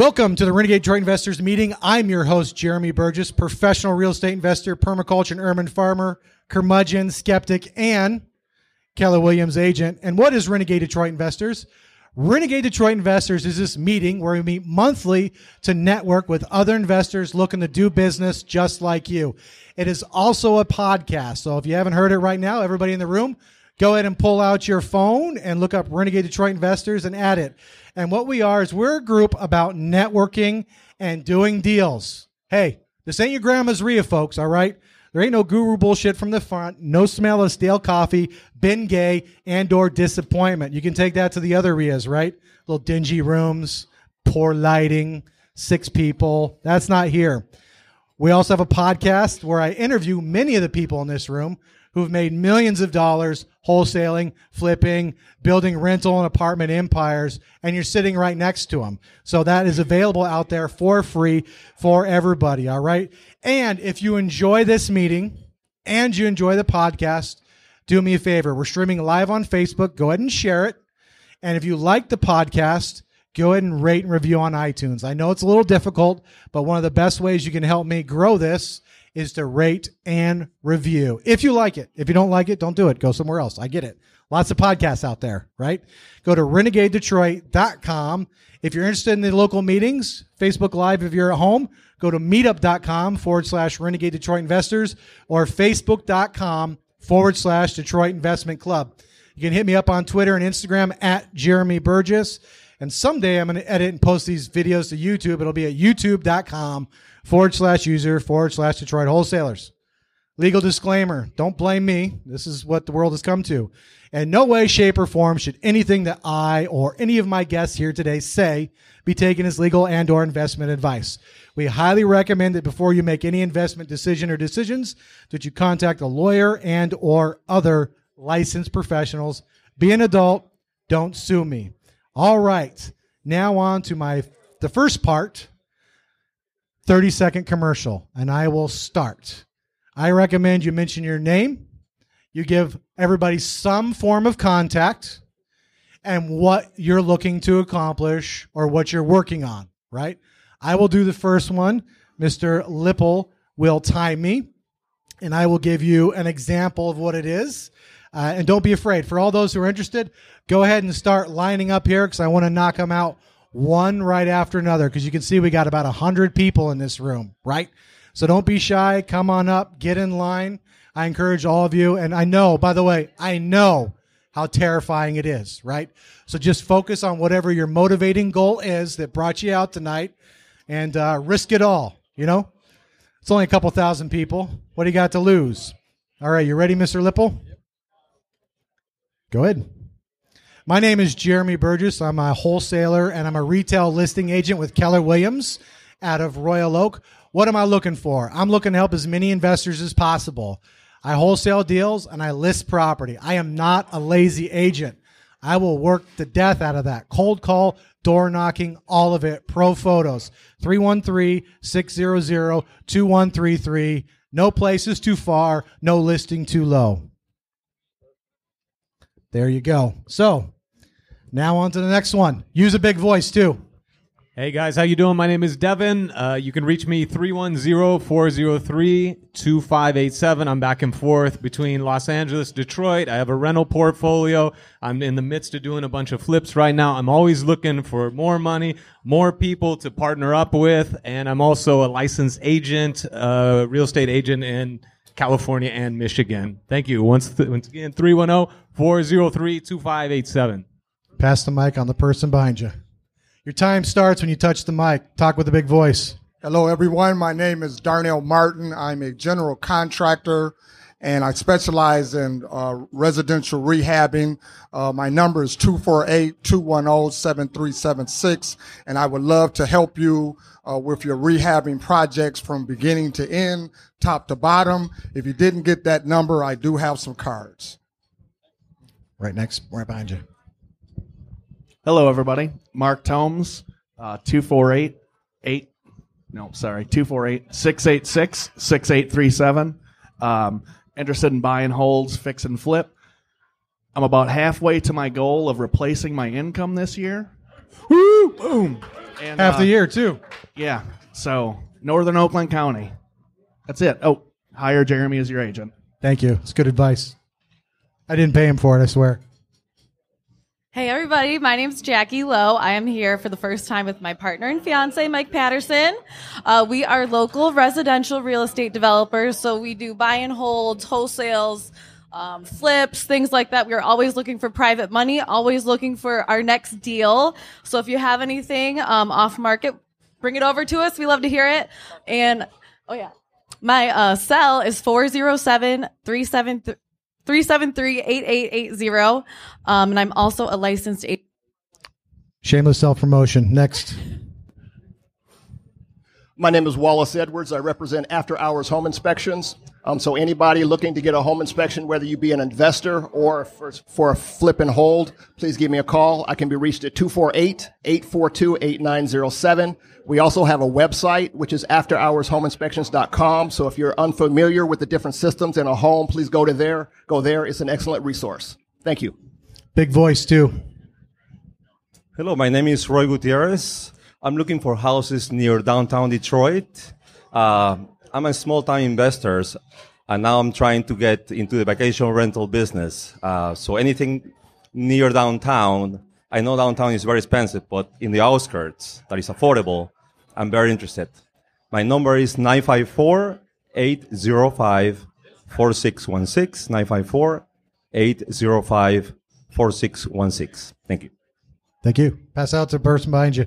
Welcome to the Renegade Detroit Investors Meeting. I'm your host, Jeremy Burgess, professional real estate investor, permaculture and urban farmer, curmudgeon, skeptic, and Keller Williams agent. And what is Renegade Detroit Investors? Renegade Detroit Investors is this meeting where we meet monthly to network with other investors looking to do business just like you. It is also a podcast. So if you haven't heard it right now, everybody in the room, go ahead and pull out your phone and look up Renegade Detroit Investors and add it. And what we are is we're a group about networking and doing deals. Hey, this ain't your grandma's REIA, folks, all right? There ain't no guru bullshit from the front, no smell of stale coffee, Bengay, and or disappointment. You can take that to the other REIAs, right? Little dingy rooms, poor lighting, six people. That's not here. We also have a podcast where I interview many of the people in this room who've made millions of dollars wholesaling, flipping, building rental and apartment empires, and you're sitting right next to them. So that is available out there for free for everybody. All right. And if you enjoy this meeting and you enjoy the podcast, do me a favor. We're streaming live on Facebook. Go ahead and share it. And if you like the podcast, go ahead and rate and review on iTunes. I know it's a little difficult, but one of the best ways you can help me grow this is to rate and review. If you like it. If you don't like it, don't do it. Go somewhere else. I get it. Lots of podcasts out there, right? Go to renegadedetroit.com. If you're interested in the local meetings, Facebook Live if you're at home, go to meetup.com forward slash renegade Detroit investors or facebook.com forward slash Detroit Investment Club. You can hit me up on Twitter and Instagram at Jeremy Burgess. And someday I'm going to edit and post these videos to YouTube. It'll be at youtube.com forward slash user forward slash Detroit wholesalers. Legal disclaimer. Don't blame me. This is what the world has come to. In no way, shape, or form should anything that I or any of my guests here today say be taken as legal and or investment advice. We highly recommend that before you make any investment decision or decisions that you contact a lawyer and or other licensed professionals. Be an adult. Don't sue me. All right. Now on to my the first part 30 second commercial, and I will start. I recommend you mention your name, you give everybody some form of contact, and what you're looking to accomplish or what you're working on, right? I will do the first one. Mr. Lipple will time me, and I will give you an example of what it is. Uh, and don't be afraid. For all those who are interested, go ahead and start lining up here because I want to knock them out one right after another because you can see we got about 100 people in this room, right? So don't be shy. Come on up, get in line. I encourage all of you. And I know, by the way, I know how terrifying it is, right? So just focus on whatever your motivating goal is that brought you out tonight and uh, risk it all, you know? It's only a couple thousand people. What do you got to lose? All right, you ready, Mr. Lipple? Go ahead. My name is Jeremy Burgess. I'm a wholesaler and I'm a retail listing agent with Keller Williams out of Royal Oak. What am I looking for? I'm looking to help as many investors as possible. I wholesale deals and I list property. I am not a lazy agent. I will work the death out of that. Cold call, door knocking, all of it. Pro photos. 313 600 2133. No places too far, no listing too low. There you go. So now on to the next one. Use a big voice too. Hey guys, how you doing? My name is Devin. Uh, you can reach me 310-403-2587. I'm back and forth between Los Angeles, Detroit. I have a rental portfolio. I'm in the midst of doing a bunch of flips right now. I'm always looking for more money, more people to partner up with, and I'm also a licensed agent, uh, real estate agent in California and Michigan. Thank you. Once, th- once again, 310-403-2587. Pass the mic on the person behind you. Your time starts when you touch the mic. Talk with a big voice. Hello, everyone. My name is Darnell Martin. I'm a general contractor and I specialize in uh, residential rehabbing. Uh, my number is 248-210-7376 and I would love to help you uh, with your rehabbing projects from beginning to end, top to bottom. If you didn't get that number, I do have some cards. Right next, right behind you. Hello, everybody. Mark Tomes, uh, 248 8. No, sorry, 248 686 6837. Um, interested in buying holds, fix and flip. I'm about halfway to my goal of replacing my income this year. Woo! Boom! And, Half uh, the year too. Yeah. So Northern Oakland County. That's it. Oh, hire Jeremy as your agent. Thank you. It's good advice. I didn't pay him for it. I swear. Hey everybody, my name's Jackie Lowe. I am here for the first time with my partner and fiance, Mike Patterson. Uh, we are local residential real estate developers, so we do buy and holds, wholesales, um, flips, things like that. We're always looking for private money, always looking for our next deal. So if you have anything um, off market, bring it over to us. We love to hear it. And oh yeah, my uh, cell is 407 373 373-8880. Um, and I'm also a licensed. Shameless self promotion. Next. My name is Wallace Edwards. I represent After Hours Home Inspections. Um, so anybody looking to get a home inspection, whether you be an investor or for, for a flip and hold, please give me a call. I can be reached at 248-842-8907. We also have a website, which is afterhourshomeinspections.com. So if you're unfamiliar with the different systems in a home, please go to there. Go there. It's an excellent resource. Thank you. Big voice too. Hello, my name is Roy Gutierrez. I'm looking for houses near downtown Detroit. Uh, I'm a small-time investor, and now I'm trying to get into the vacation rental business. Uh, so anything near downtown, I know downtown is very expensive, but in the outskirts that is affordable, I'm very interested. My number is 954-805-4616, 954-805-4616. Thank you. Thank you. Pass out to the person behind you.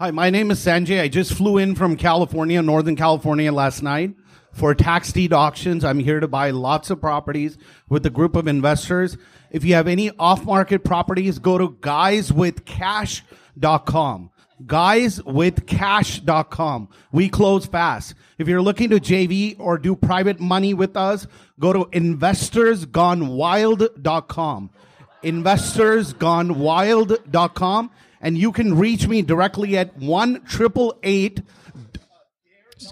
Hi, my name is Sanjay. I just flew in from California, Northern California last night for tax deed auctions. I'm here to buy lots of properties with a group of investors. If you have any off market properties, go to guyswithcash.com. Guyswithcash.com. We close fast. If you're looking to JV or do private money with us, go to investorsgonewild.com. Investorsgonewild.com and you can reach me directly at one triple eight.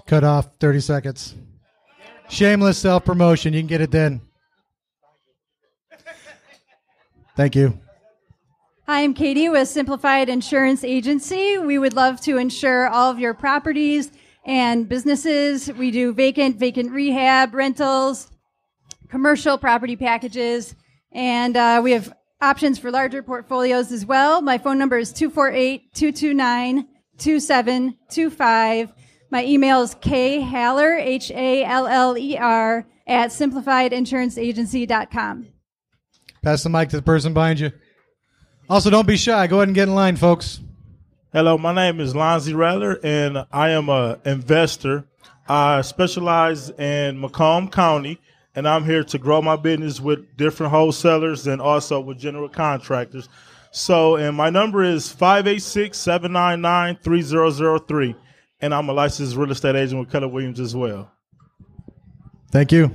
Cut off 30 seconds. Shameless self promotion. You can get it then. Thank you. Hi, I'm Katie with Simplified Insurance Agency. We would love to insure all of your properties and businesses. We do vacant, vacant rehab, rentals, commercial property packages, and uh, we have options for larger portfolios as well. My phone number is 248-229-2725. My email is khaller, H-A-L-L-E-R, at simplifiedinsuranceagency.com. Pass the mic to the person behind you. Also, don't be shy. Go ahead and get in line, folks. Hello, my name is Lonzy Rattler, and I am a investor. I specialize in Macomb County, and I'm here to grow my business with different wholesalers and also with general contractors. So, and my number is 586-799-3003, and I'm a licensed real estate agent with Keller Williams as well. Thank you.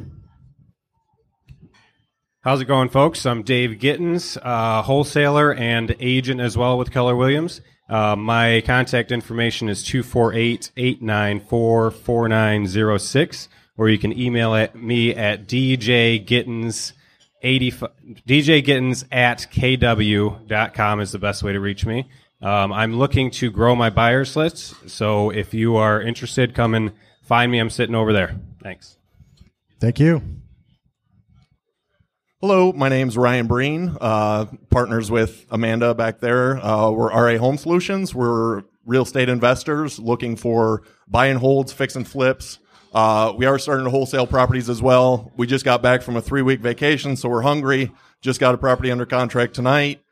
How's it going, folks? I'm Dave Gittens, uh, wholesaler and agent as well with Keller Williams. Uh, my contact information is 248 894 4906, or you can email at me at djgittens. 85, djgittens at kw.com is the best way to reach me. Um, I'm looking to grow my buyers list, so if you are interested, come and find me. I'm sitting over there. Thanks. Thank you. Hello, my name's Ryan Breen, uh, partners with Amanda back there. Uh, we're RA Home Solutions. We're real estate investors looking for buy and holds, fix and flips. Uh, we are starting to wholesale properties as well. We just got back from a three week vacation, so we're hungry. Just got a property under contract tonight.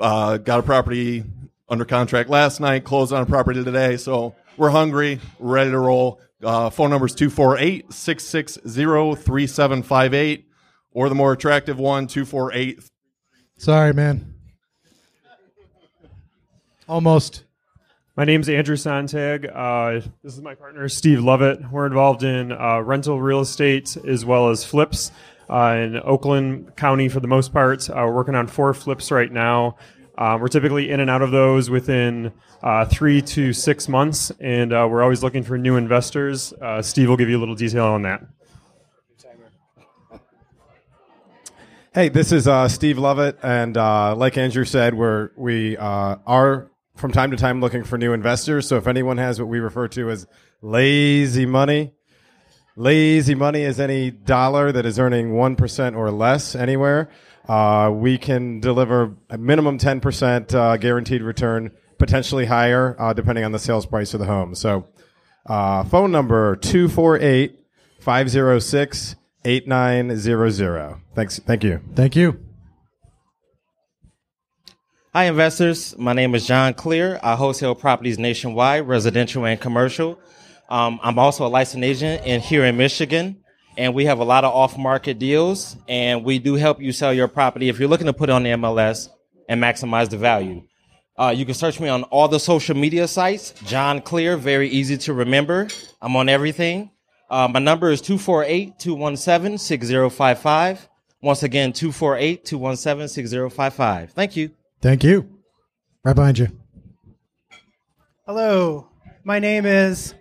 Uh, got a property under contract last night, closed on a property today. So we're hungry, ready to roll. Uh, phone number is 248 660 3758 or the more attractive one, 248. Sorry, man. Almost. My name's Andrew Sonntag. Uh, this is my partner, Steve Lovett. We're involved in uh, rental real estate as well as flips uh, in Oakland County for the most part. Uh, we're working on four flips right now. Uh, we're typically in and out of those within uh, three to six months, and we're always looking for new investors. Steve will give you a little detail on that. Hey, this is Steve Lovett, and like Andrew said, we're we are from time to time looking for new investors. So if anyone has what we refer to as lazy money, lazy money is any dollar that is earning 1% or less anywhere. Uh, we can deliver a minimum 10% uh, guaranteed return, potentially higher, uh, depending on the sales price of the home. So uh, phone number 248 506 8900. Thanks. Thank you. Thank you. Hi, investors. My name is John Clear. I wholesale properties nationwide, residential and commercial. Um, I'm also a licensed agent in here in Michigan, and we have a lot of off-market deals, and we do help you sell your property if you're looking to put it on the MLS and maximize the value. Uh, you can search me on all the social media sites. John Clear, very easy to remember. I'm on everything. Uh, my number is 248 217 6055. Once again, 248 217 6055. Thank you. Thank you. Right behind you. Hello, my name is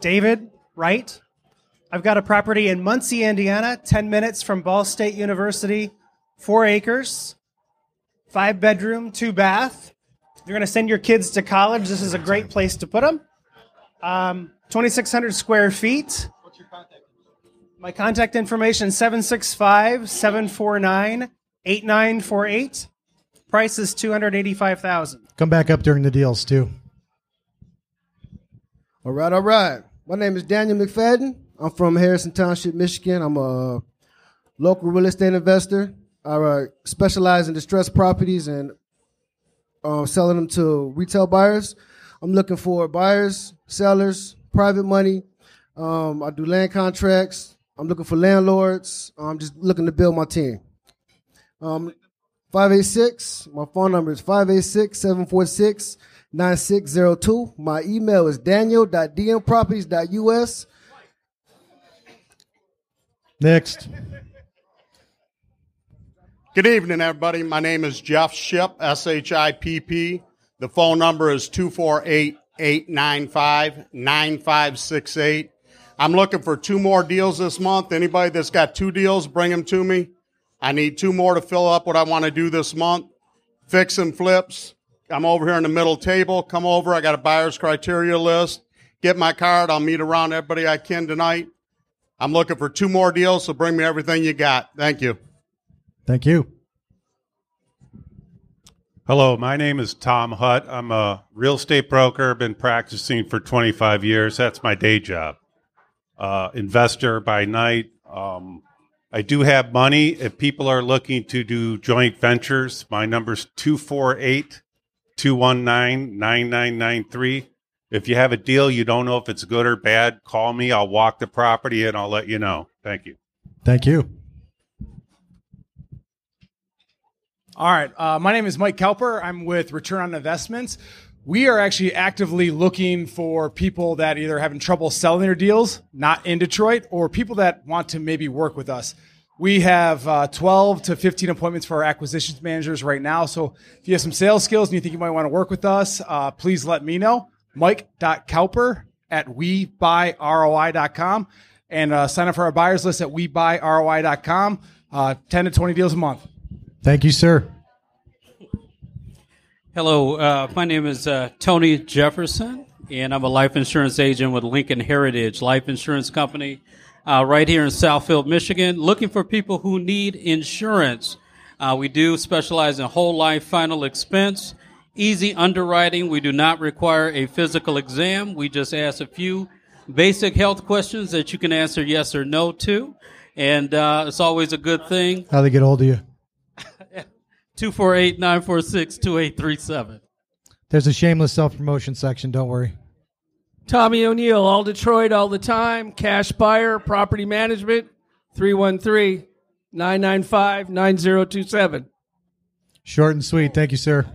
David Wright. I've got a property in Muncie, Indiana, 10 minutes from Ball State University, four acres, five bedroom, two bath. If you're going to send your kids to college, this is a great place to put them. Um, 2,600 square feet. What's your contact My contact information 765 749 8948. Price is 285000 Come back up during the deals too. All right, all right. My name is Daniel McFadden. I'm from Harrison Township, Michigan. I'm a local real estate investor. I uh, specialize in distressed properties and uh, selling them to retail buyers. I'm looking for buyers, sellers, private money. Um, I do land contracts. I'm looking for landlords. I'm just looking to build my team. Um, 586, my phone number is 586 746 9602. My email is daniel.dmproperties.us. Next. Good evening, everybody. My name is Jeff Ship, S H I P P. The phone number is 248 895 9568. I'm looking for two more deals this month. Anybody that's got two deals, bring them to me. I need two more to fill up what I want to do this month. Fix and flips. I'm over here in the middle table. Come over. I got a buyer's criteria list. Get my card. I'll meet around everybody I can tonight. I'm looking for two more deals, so bring me everything you got. Thank you. Thank you. Hello, my name is Tom Hutt. I'm a real estate broker. Been practicing for 25 years. That's my day job. Uh, investor by night. Um, I do have money. If people are looking to do joint ventures, my number's 248 219 9993. If you have a deal you don't know if it's good or bad, call me. I'll walk the property and I'll let you know. Thank you. Thank you. All right. Uh, my name is Mike Kelper. I'm with Return on Investments. We are actually actively looking for people that either having trouble selling their deals, not in Detroit, or people that want to maybe work with us. We have uh, 12 to 15 appointments for our acquisitions managers right now. So if you have some sales skills and you think you might want to work with us, uh, please let me know. Mike.Kelper at WeBuyROI.com and uh, sign up for our buyers list at WeBuyROI.com. Uh, 10 to 20 deals a month. Thank you, sir. Hello, uh, my name is uh, Tony Jefferson, and I'm a life insurance agent with Lincoln Heritage Life Insurance Company uh, right here in Southfield, Michigan, looking for people who need insurance. Uh, we do specialize in whole life final expense, easy underwriting. We do not require a physical exam. We just ask a few basic health questions that you can answer yes or no to, and uh, it's always a good thing. How they get hold of you? 248 946 2837. There's a shameless self promotion section. Don't worry. Tommy O'Neill, all Detroit, all the time. Cash buyer, property management, 313 995 9027. Short and sweet. Thank you, sir.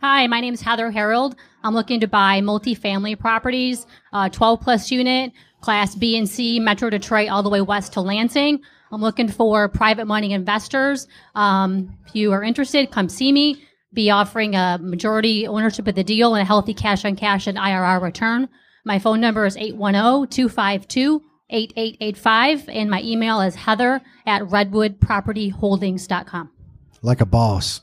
Hi, my name is Heather Harold. I'm looking to buy multifamily properties, uh, 12 plus unit, class B and C, Metro Detroit, all the way west to Lansing. I'm looking for private money investors. Um, if you are interested, come see me. Be offering a majority ownership of the deal and a healthy cash on cash and IRR return. My phone number is 810-252-8885 and my email is heather at redwoodpropertyholdings.com. Like a boss.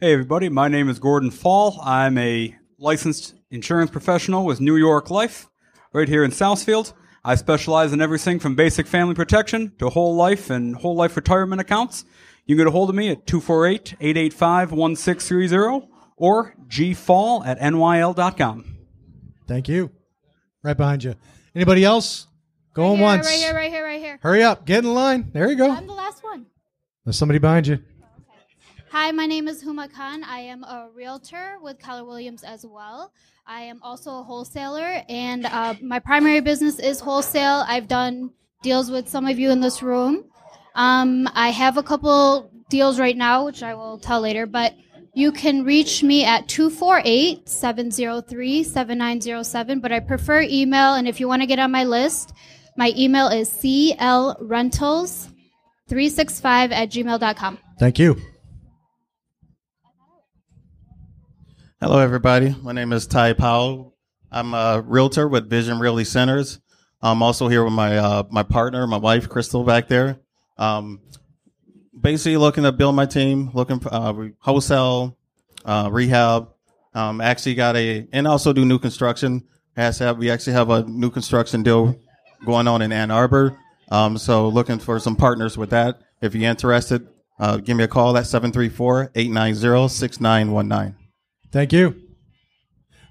Hey, everybody. My name is Gordon Fall. I'm a licensed insurance professional with New York Life right here in Southfield. I specialize in everything from basic family protection to whole life and whole life retirement accounts. You can get a hold of me at 248 885 1630 or gfall at nyl.com. Thank you. Right behind you. Anybody else? Going Here, once. Right here, right here, right here. Hurry up. Get in line. There you go. I'm the last one. There's somebody behind you. Hi, my name is Huma Khan. I am a realtor with Keller Williams as well. I am also a wholesaler, and uh, my primary business is wholesale. I've done deals with some of you in this room. Um, I have a couple deals right now, which I will tell later, but you can reach me at 248 703 7907, but I prefer email, and if you want to get on my list, my email is clrentals365 at gmail.com. Thank you. Hello, everybody. My name is Ty Powell. I'm a realtor with Vision Realty Centers. I'm also here with my uh, my partner, my wife, Crystal, back there. Um, basically, looking to build my team, looking for uh, wholesale, uh, rehab. Um, actually, got a and also do new construction. Has have we actually have a new construction deal going on in Ann Arbor. Um, so looking for some partners with that. If you're interested, uh, give me a call at 734-890-6919. Thank you.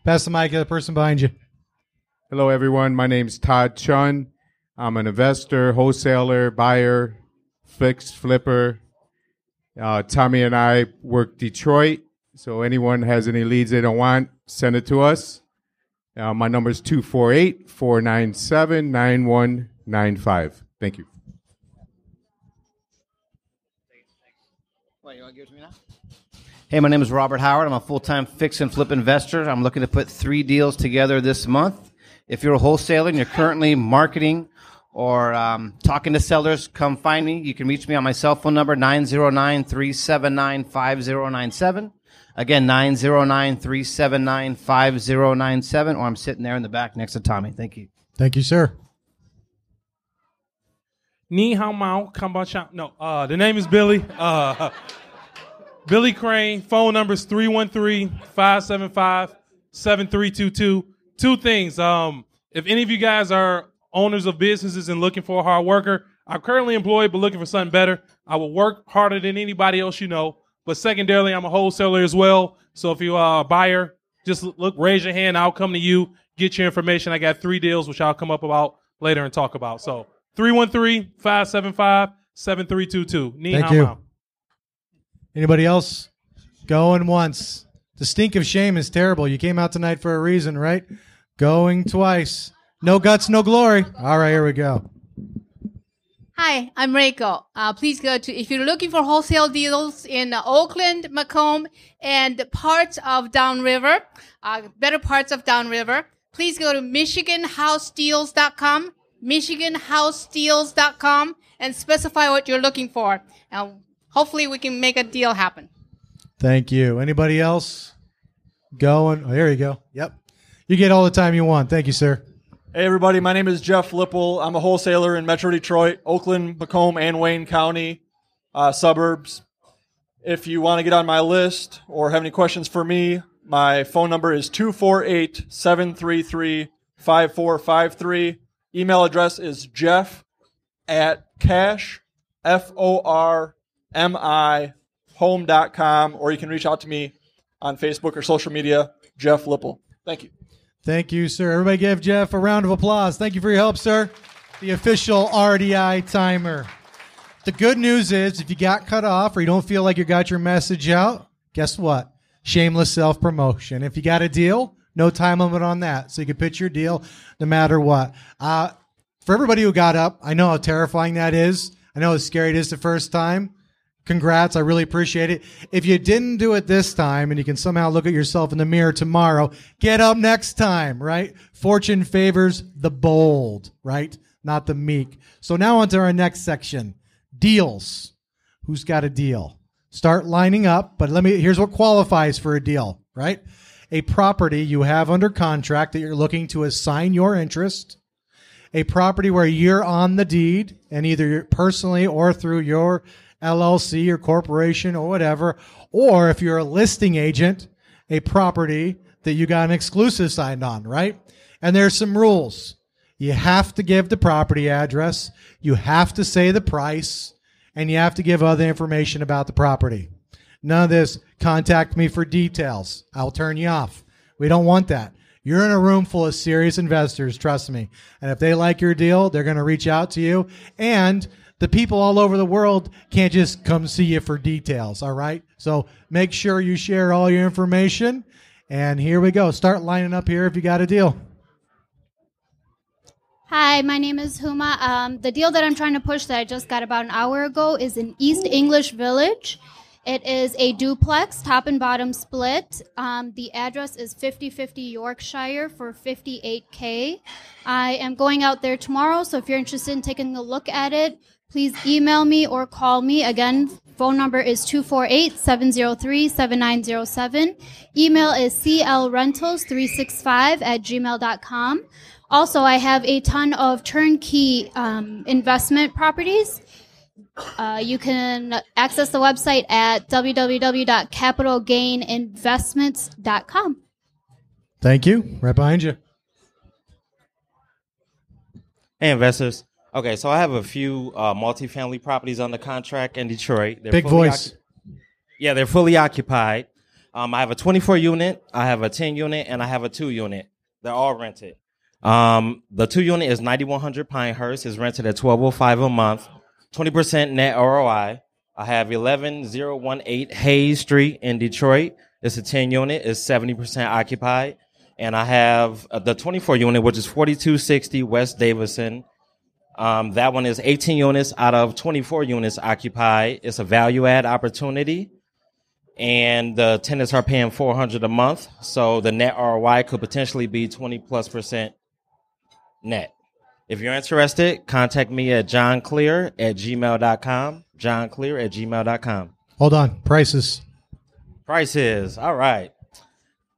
Pass the mic to the person behind you. Hello, everyone. My name's Todd Chun. I'm an investor, wholesaler, buyer, fixed flipper. Uh, Tommy and I work Detroit. So anyone has any leads they don't want, send it to us. Uh, my number is 248 497 9195. Thank you. Hey, my name is Robert Howard. I'm a full time fix and flip investor. I'm looking to put three deals together this month. If you're a wholesaler and you're currently marketing or um, talking to sellers, come find me. You can reach me on my cell phone number, 909 379 5097. Again, 909 379 5097, or I'm sitting there in the back next to Tommy. Thank you. Thank you, sir. Ni hao mao kambacha. No, uh, the name is Billy. Uh, Billy Crane. Phone numbers is 313-575-7322. Two things. Um, if any of you guys are owners of businesses and looking for a hard worker, I'm currently employed but looking for something better. I will work harder than anybody else you know. But secondarily, I'm a wholesaler as well. So if you are a buyer, just look, raise your hand. I'll come to you, get your information. I got three deals, which I'll come up about later and talk about. So 313-575-7322. Ni Thank you. Anybody else? Going once. The stink of shame is terrible. You came out tonight for a reason, right? Going twice. No guts, no glory. All right, here we go. Hi, I'm Reiko. Uh, please go to, if you're looking for wholesale deals in uh, Oakland, Macomb, and parts of Downriver, uh, better parts of Downriver, please go to MichiganHouseDeals.com, MichiganHouseDeals.com, and specify what you're looking for. And hopefully we can make a deal happen. Thank you. Anybody else? Going. Oh, there you go. Yep. You get all the time you want. Thank you, sir. Hey, everybody. My name is Jeff Lipple. I'm a wholesaler in Metro Detroit, Oakland, Macomb, and Wayne County uh, suburbs. If you want to get on my list or have any questions for me, my phone number is 248 733 5453. Email address is jeff at cash, F O R M I, home.com, or you can reach out to me on Facebook or social media, Jeff Lipple. Thank you. Thank you, sir. Everybody give Jeff a round of applause. Thank you for your help, sir. The official RDI timer. The good news is if you got cut off or you don't feel like you got your message out, guess what? Shameless self promotion. If you got a deal, no time limit on that. So you can pitch your deal no matter what. Uh, for everybody who got up, I know how terrifying that is. I know how scary it is the first time. Congrats. I really appreciate it. If you didn't do it this time and you can somehow look at yourself in the mirror tomorrow, get up next time, right? Fortune favors the bold, right? Not the meek. So now on to our next section. Deals. Who's got a deal? Start lining up, but let me, here's what qualifies for a deal, right? A property you have under contract that you're looking to assign your interest a property where you're on the deed and either personally or through your LLC or corporation or whatever, or if you're a listing agent, a property that you got an exclusive signed on, right? And there's some rules. You have to give the property address, you have to say the price, and you have to give other information about the property. None of this, contact me for details. I'll turn you off. We don't want that. You're in a room full of serious investors, trust me. And if they like your deal, they're going to reach out to you. And the people all over the world can't just come see you for details, all right? So make sure you share all your information. And here we go. Start lining up here if you got a deal. Hi, my name is Huma. Um, the deal that I'm trying to push that I just got about an hour ago is in East English Village. It is a duplex, top and bottom split. Um, the address is 5050 Yorkshire for 58K. I am going out there tomorrow, so if you're interested in taking a look at it, please email me or call me. Again, phone number is 248 703 7907. Email is clrentals365 at gmail.com. Also, I have a ton of turnkey um, investment properties. Uh, you can access the website at www.capitalgaininvestments.com. Thank you. Right behind you. Hey, investors. Okay, so I have a few uh, multifamily properties under contract in Detroit. They're Big voice. yeah, they're fully occupied. Um, I have a 24 unit, I have a 10 unit, and I have a two unit. They're all rented. Um, the two unit is 9100 Pinehurst. is rented at 1205 a month, 20% net ROI. I have 11018 Hayes Street in Detroit. It's a 10 unit. It's 70% occupied. And I have uh, the 24 unit, which is 4260 West Davison. Um, that one is 18 units out of 24 units occupied. It's a value add opportunity. And the tenants are paying 400 a month. So the net ROI could potentially be 20 plus percent net. If you're interested, contact me at johnclear at gmail.com. Johnclear at gmail.com. Hold on. Prices. Prices. All right.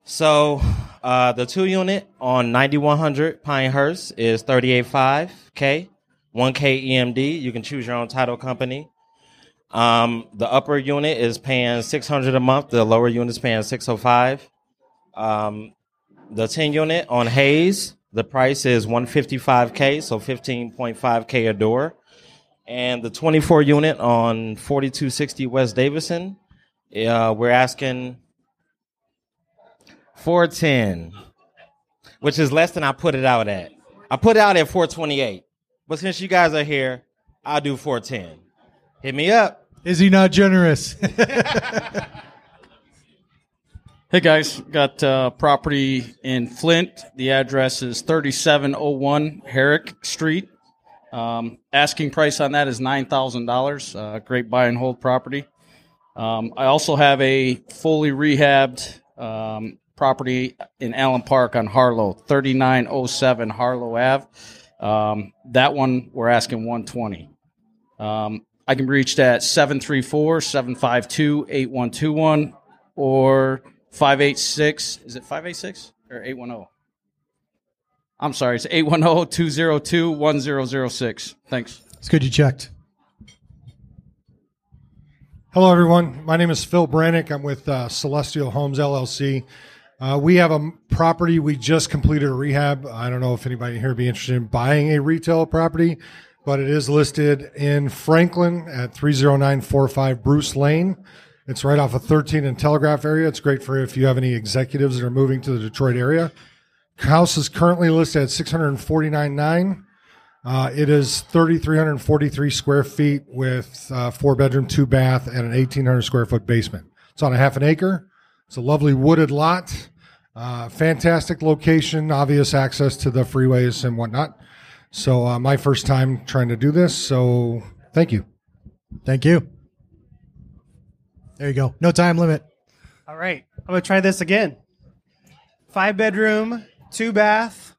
So uh, the two unit on 9100 Pinehurst is 38.5K, 1K EMD. You can choose your own title company. Um, the upper unit is paying 600 a month. The lower unit is paying 605. Um, the 10 unit on Hayes, the price is 155K, so 15.5K a door. And the 24 unit on 4260 West Davison, uh, we're asking 410, which is less than I put it out at. I put it out at 428. But since you guys are here, I'll do 410. Hit me up. Is he not generous? Hey guys, got uh, property in Flint. The address is 3701 Herrick Street. Um, asking price on that is $9,000. Uh, great buy and hold property. Um, I also have a fully rehabbed um, property in Allen Park on Harlow, 3907 Harlow Ave. Um, that one we're asking 120. Um, I can be reached at 734 752 8121 or 586. Is it 586 or 810? I'm sorry, it's 810 202 1006. Thanks. It's good you checked. Hello, everyone. My name is Phil Brannick. I'm with uh, Celestial Homes LLC. Uh, we have a property we just completed a rehab. I don't know if anybody here would be interested in buying a retail property, but it is listed in Franklin at 30945 Bruce Lane. It's right off of 13 and Telegraph area. It's great for if you have any executives that are moving to the Detroit area. House is currently listed at 649.9. Uh, it is 3,343 square feet with uh, four bedroom, two bath, and an 1,800 square foot basement. It's on a half an acre. It's a lovely wooded lot. Uh, fantastic location, obvious access to the freeways and whatnot. So, uh, my first time trying to do this. So, thank you. Thank you. There you go. No time limit. All right. I'm going to try this again. Five bedroom, two bath,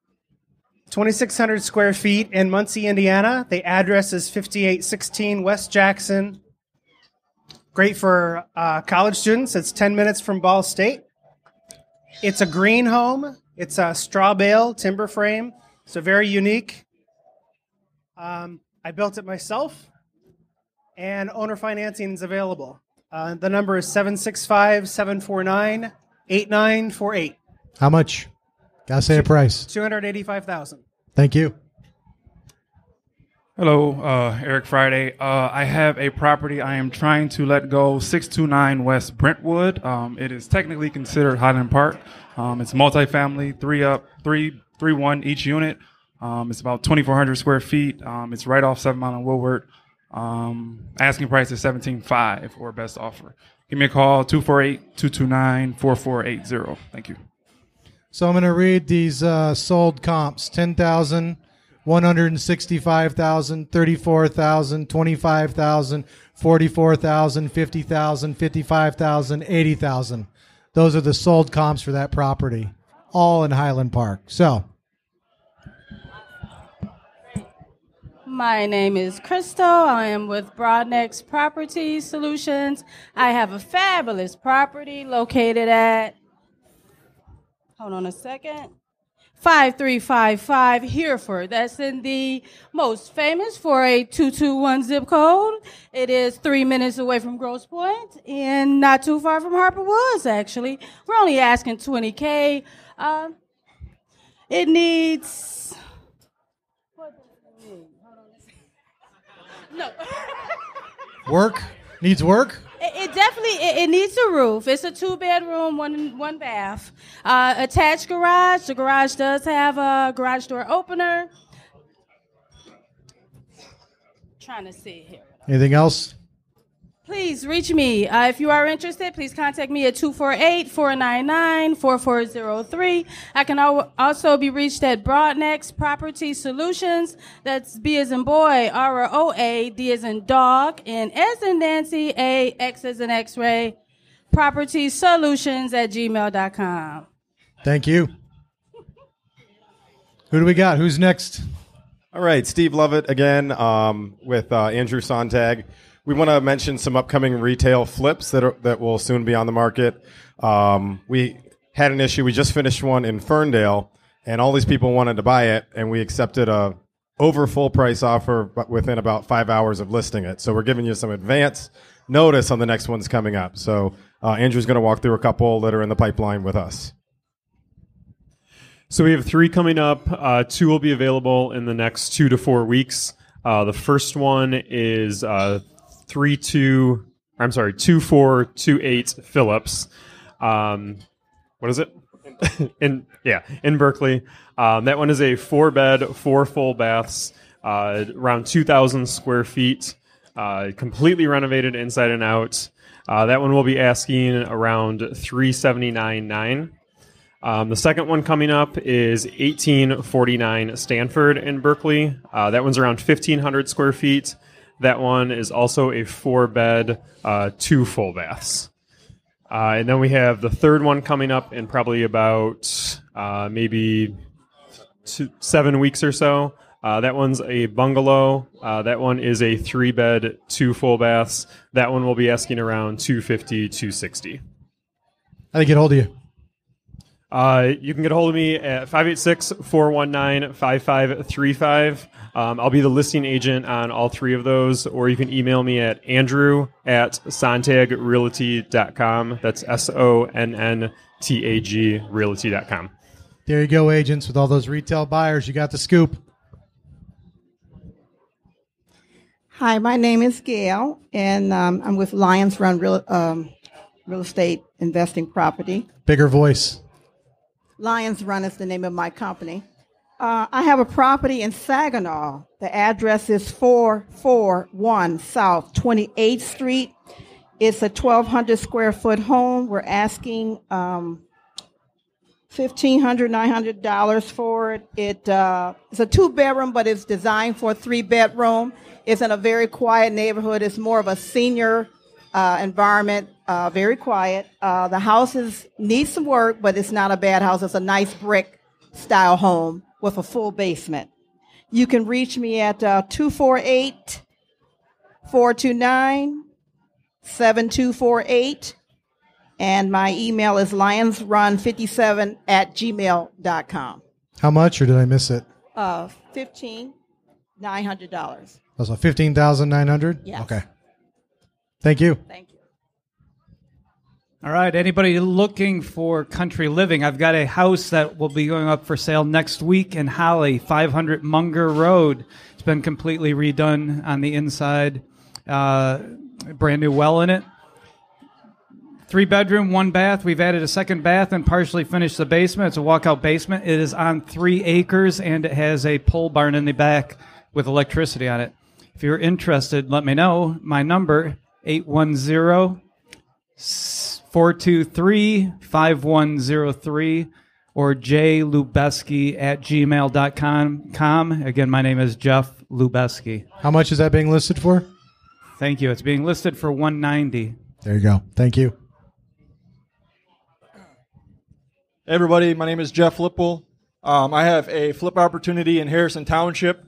2,600 square feet in Muncie, Indiana. The address is 5816 West Jackson. Great for uh, college students. It's 10 minutes from Ball State. It's a green home. It's a straw bale timber frame. So very unique. Um, I built it myself. and owner financing is available. Uh, the number is 765 749 8948. How much? Gotta say a price. 285000 Thank you. Hello, uh, Eric Friday. Uh, I have a property I am trying to let go, 629 West Brentwood. Um, it is technically considered Highland Park. Um, it's multifamily, three up, three, three one each unit. Um, it's about 2,400 square feet. Um, it's right off Seven Mile and Woodward. Um, asking price is 17.5 or best offer. Give me a call, 248-229-4480. Thank you. So I'm going to read these uh, sold comps: 10,000, 165,000, 34,000, 25,000, 44,000, 50,000, 55,000, 80,000. Those are the sold comps for that property, all in Highland Park. So My name is Crystal. I am with Broadnax Property Solutions. I have a fabulous property located at, hold on a second, 5355 Hereford. That's in the most famous for a 221 zip code. It is three minutes away from Grosse Pointe and not too far from Harper Woods, actually. We're only asking 20K. Uh, it needs No. work needs work. It, it definitely it, it needs a roof. It's a two bedroom, one one bath, uh, attached garage. The garage does have a garage door opener. Trying to see here. Anything else? Please reach me. Uh, if you are interested, please contact me at 248 499 4403. I can al- also be reached at Broadnax Property Solutions. That's B as in boy, R O A, D as in dog, and S in Nancy, A, X as in X ray. Property Solutions at gmail.com. Thank you. Who do we got? Who's next? All right, Steve Lovett again um, with uh, Andrew Sonntag. We want to mention some upcoming retail flips that are, that will soon be on the market. Um, we had an issue. We just finished one in Ferndale, and all these people wanted to buy it, and we accepted a over full price offer but within about five hours of listing it. So we're giving you some advance notice on the next ones coming up. So uh, Andrew's going to walk through a couple that are in the pipeline with us. So we have three coming up. Uh, two will be available in the next two to four weeks. Uh, the first one is uh, three two. I'm sorry, two four two eight Phillips. Um, what is it? in yeah, in Berkley. Um, that one is a four bed, four full baths, uh, around two thousand square feet, uh, completely renovated inside and out. Uh, that one will be asking around three seventy nine nine. Um, the second one coming up is 1849 Stanford in Berkley. Uh, that one's around 1,500 square feet. That one is also a four bed, uh, two full baths. Uh, and then we have the third one coming up in probably about uh, maybe two, seven weeks or so. Uh, that one's a bungalow. Uh, that one is a three bed, two full baths. That one will be asking around 250, 260. How do they get hold of you? Uh, you can get a hold of me at 586 419 5535. Um, I'll be the listing agent on all three of those, or you can email me at andrew at sonntagrealty.com. That's S O N N T A G realty.com. There you go, agents. With all those retail buyers, you got the scoop. Hi, my name is Gail, and um, I'm with Lions Run Real, um, Real Estate Investing Property. Bigger voice. Lions Run is the name of my company. Uh, I have a property in Saginaw. The address is 441 South 28th Street. It's a 1,200 square foot home. We're asking um, $1,500, $900 for it. it uh, it's a two bedroom, but it's designed for a three bedroom. It's in a very quiet neighborhood. It's more of a senior uh, environment, uh, very quiet. Uh, the house is, needs some work, but it's not a bad house. It's a nice brick style home with a full basement. You can reach me at uh, 248 429 7248. And my email is lionsrun57 at gmail.com. How much, or did I miss it? Uh, $15,900. That's a fifteen thousand nine hundred. Yes. Okay. Thank you. Thank you. All right. Anybody looking for country living? I've got a house that will be going up for sale next week in Holly, 500 Munger Road. It's been completely redone on the inside, uh, brand new well in it. Three bedroom, one bath. We've added a second bath and partially finished the basement. It's a walkout basement. It is on three acres and it has a pole barn in the back with electricity on it. If you're interested, let me know. My number, 810 423 5103 or jlubeski at gmail.com. Com. Again, my name is Jeff Lubeski. How much is that being listed for? Thank you. It's being listed for 190 There you go. Thank you. Hey everybody, my name is Jeff Lipple. Um, I have a flip opportunity in Harrison Township.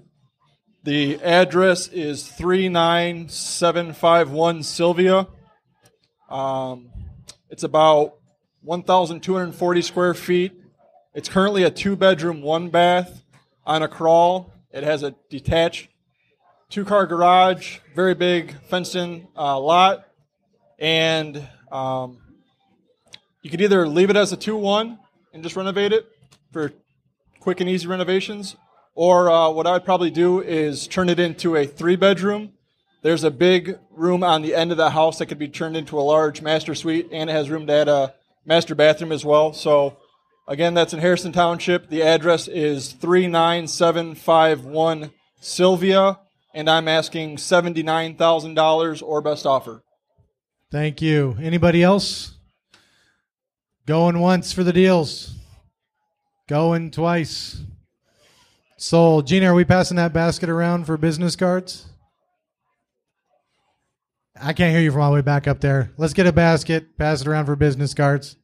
The address is 39751 Sylvia. Um, it's about 1,240 square feet. It's currently a two bedroom, one bath on a crawl. It has a detached two car garage, very big fenced in uh, lot. And um, you could either leave it as a 2 1 and just renovate it for quick and easy renovations, or uh, what I'd probably do is turn it into a three bedroom. There's a big room on the end of the house that could be turned into a large master suite, and it has room to add a master bathroom as well. So, again, that's in Harrison Township. The address is 39751 Sylvia, and I'm asking $79,000 or best offer. Thank you. Anybody else? Going once for the deals. Going twice. Sold. Gina, are we passing that basket around for business cards? I can't hear you from all the way back up there. Let's get a basket, pass it around for business cards.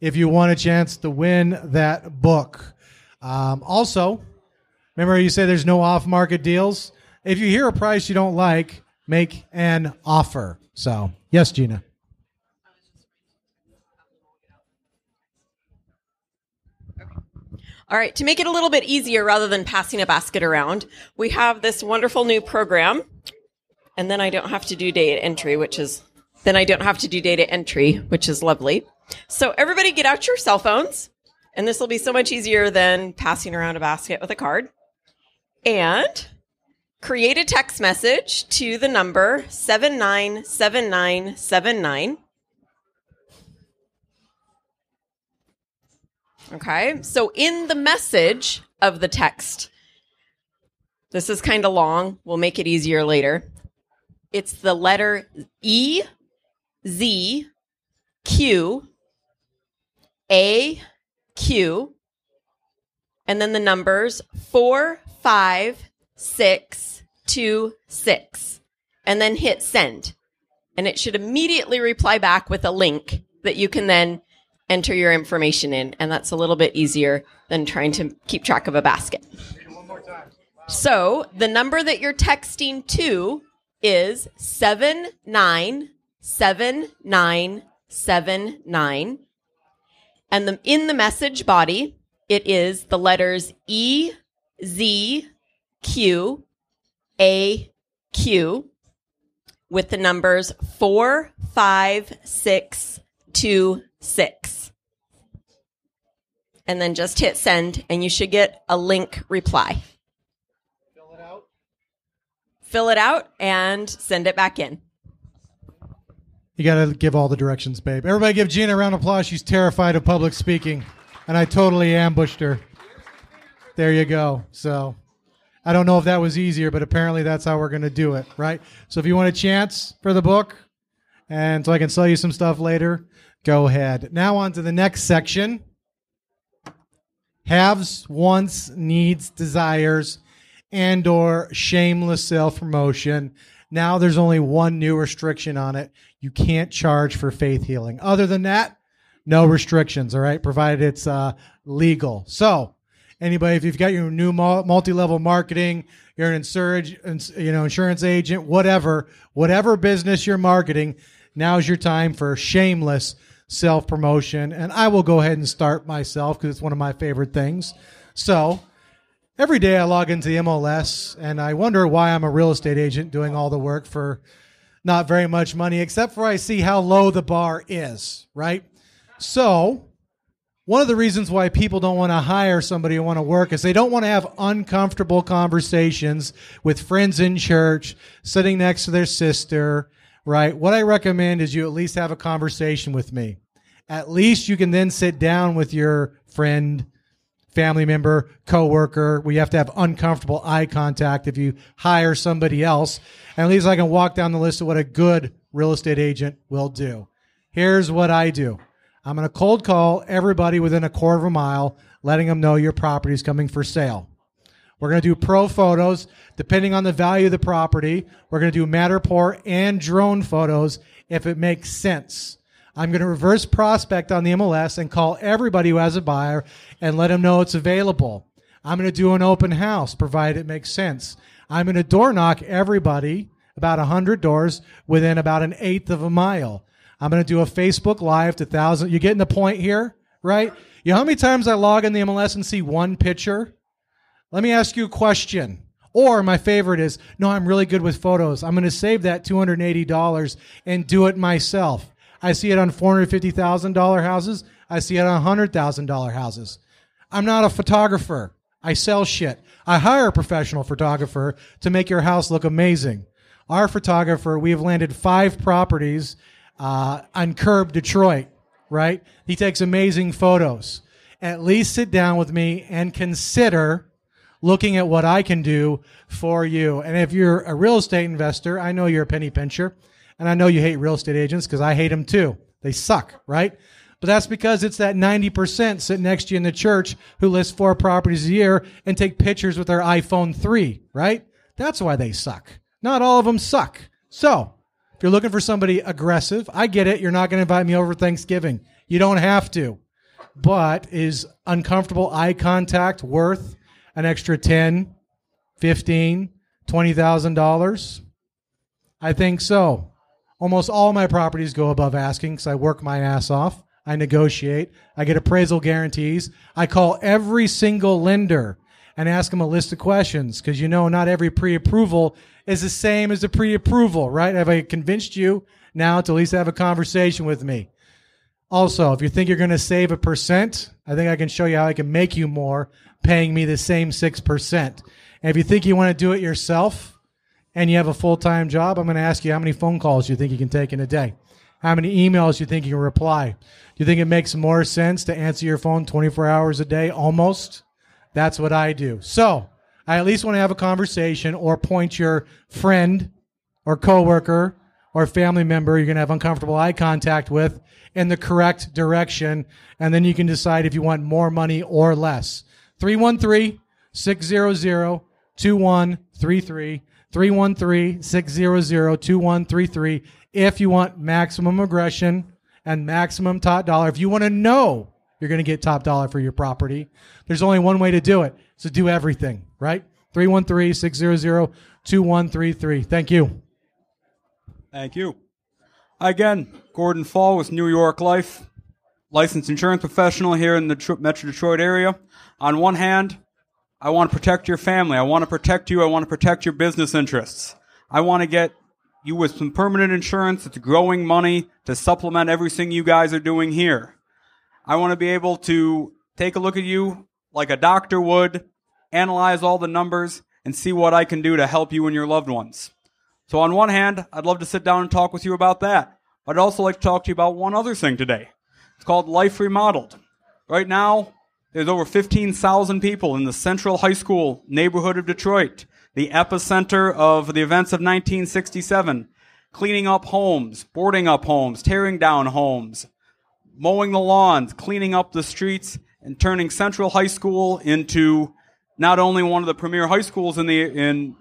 If you want a chance to win that book. Um, also, remember you say there's no off market deals? If you hear a price you don't like, make an offer. So, yes, Gina. All right, to make it a little bit easier rather than passing a basket around, we have this wonderful new program. And then I don't have to do data entry, which is, then I don't have to do data entry, which is lovely. So everybody get out your cell phones. And this will be so much easier than passing around a basket with a card. And create a text message to the number 797979. Okay. So in the message of the text, this is kind of long. We'll make it easier later. It's the letter E, Z, Q, A, Q, and then the numbers four, five, six, two, six, and then hit send. And it should immediately reply back with a link that you can then enter your information in. And that's a little bit easier than trying to keep track of a basket. So the number that you're texting to is 797979. And the, in the message body, it is the letters E, Z, Q, A, Q with the numbers four, five, six, two, six. And then just hit send, and you should get a link reply. Fill it out and send it back in. You got to give all the directions, babe. Everybody give Gina a round of applause. She's terrified of public speaking, and I totally ambushed her. There you go. So I don't know if that was easier, but apparently that's how we're going to do it, right? So if you want a chance for the book, and so I can sell you some stuff later, go ahead. Now on to the next section. Haves, wants, needs, desires, and or shameless self-promotion. Now there's only one new restriction on it. You can't charge for faith healing. Other than that, no restrictions, all right, provided it's uh, legal. So, anybody, if you've got your new multi-level marketing, you're an insurance, you know, insurance agent, whatever, whatever business you're marketing, now's your time for shameless self promotion. And I will go ahead and start myself because it's one of my favorite things. So, every day I log into the MLS and I wonder why I'm a real estate agent doing all the work for not very much money, except for I see how low the bar is, right? So, one of the reasons why people don't want to hire somebody who want to work is they don't want to have uncomfortable conversations with friends in church, sitting next to their sister, right? What I recommend is you at least have a conversation with me. At least you can then sit down with your friend, family member, coworker. We have to have uncomfortable eye contact if you hire somebody else. And at least I can walk down the list of what a good real estate agent will do. Here's what I do. I'm going to cold call everybody within a quarter of a mile, letting them know your property is coming for sale. We're going to do pro photos depending on the value of the property. We're going to do Matterport and drone photos if it makes sense. I'm going to reverse prospect on the MLS and call everybody who has a buyer and let them know it's available. I'm going to do an open house, provided it makes sense. I'm going to door knock everybody about 100 doors within about an eighth of a mile. I'm going to do a Facebook Live to thousand. You getting the point here, right? You know how many times I log in the MLS and see one picture? Let me ask you a question. Or my favorite is, no, I'm really good with photos. I'm going to save that $280 and do it myself. I see it on $450,000 houses. I see it on $100,000 houses. I'm not a photographer. I sell shit. I hire a professional photographer to make your house look amazing. Our photographer, we have landed five properties uh, on Curbed Detroit, right? He takes amazing photos. At least sit down with me and consider looking at what I can do for you. And if you're a real estate investor, I know you're a penny pincher, and I know you hate real estate agents because I hate them too. They suck, right? But that's because it's that 90% sitting next to you in the church who list four properties a year and take pictures with their iPhone 3, right? That's why they suck. Not all of them suck. So, if you're looking for somebody aggressive, I get it. You're not going to invite me over Thanksgiving. You don't have to. But is uncomfortable eye contact worth an extra 10, 15, $20,000? I think so. Almost all my properties go above asking because I work my ass off. I negotiate. I get appraisal guarantees. I call every single lender and ask them a list of questions because you know not every pre-approval is the same as a pre-approval, right? Have I convinced you now to at least have a conversation with me? Also, if you think you're going to save a percent, I think I can show you how I can make you more paying me the same 6%. And if you think you want to do it yourself and you have a full-time job, I'm going to ask you how many phone calls you think you can take in a day. How many emails you think you can reply? Do you think it makes more sense to answer your phone 24 hours a day almost? That's what I do. So, I at least want to have a conversation or point your friend or coworker or family member you're going to have uncomfortable eye contact with in the correct direction. And then you can decide if you want more money or less. 313 600 2133. 313 600 2133. If you want maximum aggression and maximum top dollar, if you want to know you're going to get top dollar for your property, there's only one way to do it. So do everything, right? 313 600 2133. Thank you. Thank you. Again, Gordon Fall with New York Life, licensed insurance professional here in the Tr- Metro Detroit area. On one hand, I want to protect your family. I want to protect you. I want to protect your business interests. I want to get you with some permanent insurance that's growing money to supplement everything you guys are doing here. I want to be able to take a look at you like a doctor would, analyze all the numbers, and see what I can do to help you and your loved ones. So, on one hand, I'd love to sit down and talk with you about that. I'd also like to talk to you about one other thing today. It's called Life Remodeled. Right now, there's over 15,000 people in the Central High School neighborhood of Detroit, the epicenter of the events of 1967, cleaning up homes, boarding up homes, tearing down homes, mowing the lawns, cleaning up the streets, and turning Central High School into not only one of the premier high schools in the in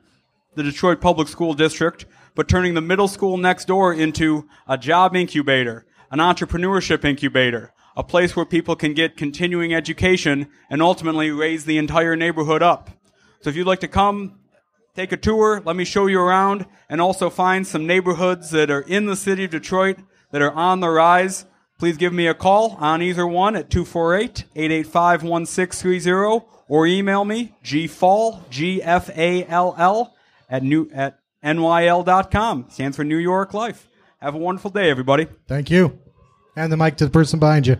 the Detroit Public School District, but turning the middle school next door into a job incubator, an entrepreneurship incubator, a place where people can get continuing education and ultimately raise the entire neighborhood up. So if you'd like to come, take a tour, let me show you around, and also find some neighborhoods that are in the city of Detroit that are on the rise, please give me a call on either one at 248-885-1630 or email me gfall, G-F-A-L-L, at new, at NYL.com. Stands for New York Life. Have a wonderful day, everybody. Thank you. And the mic to the person behind you.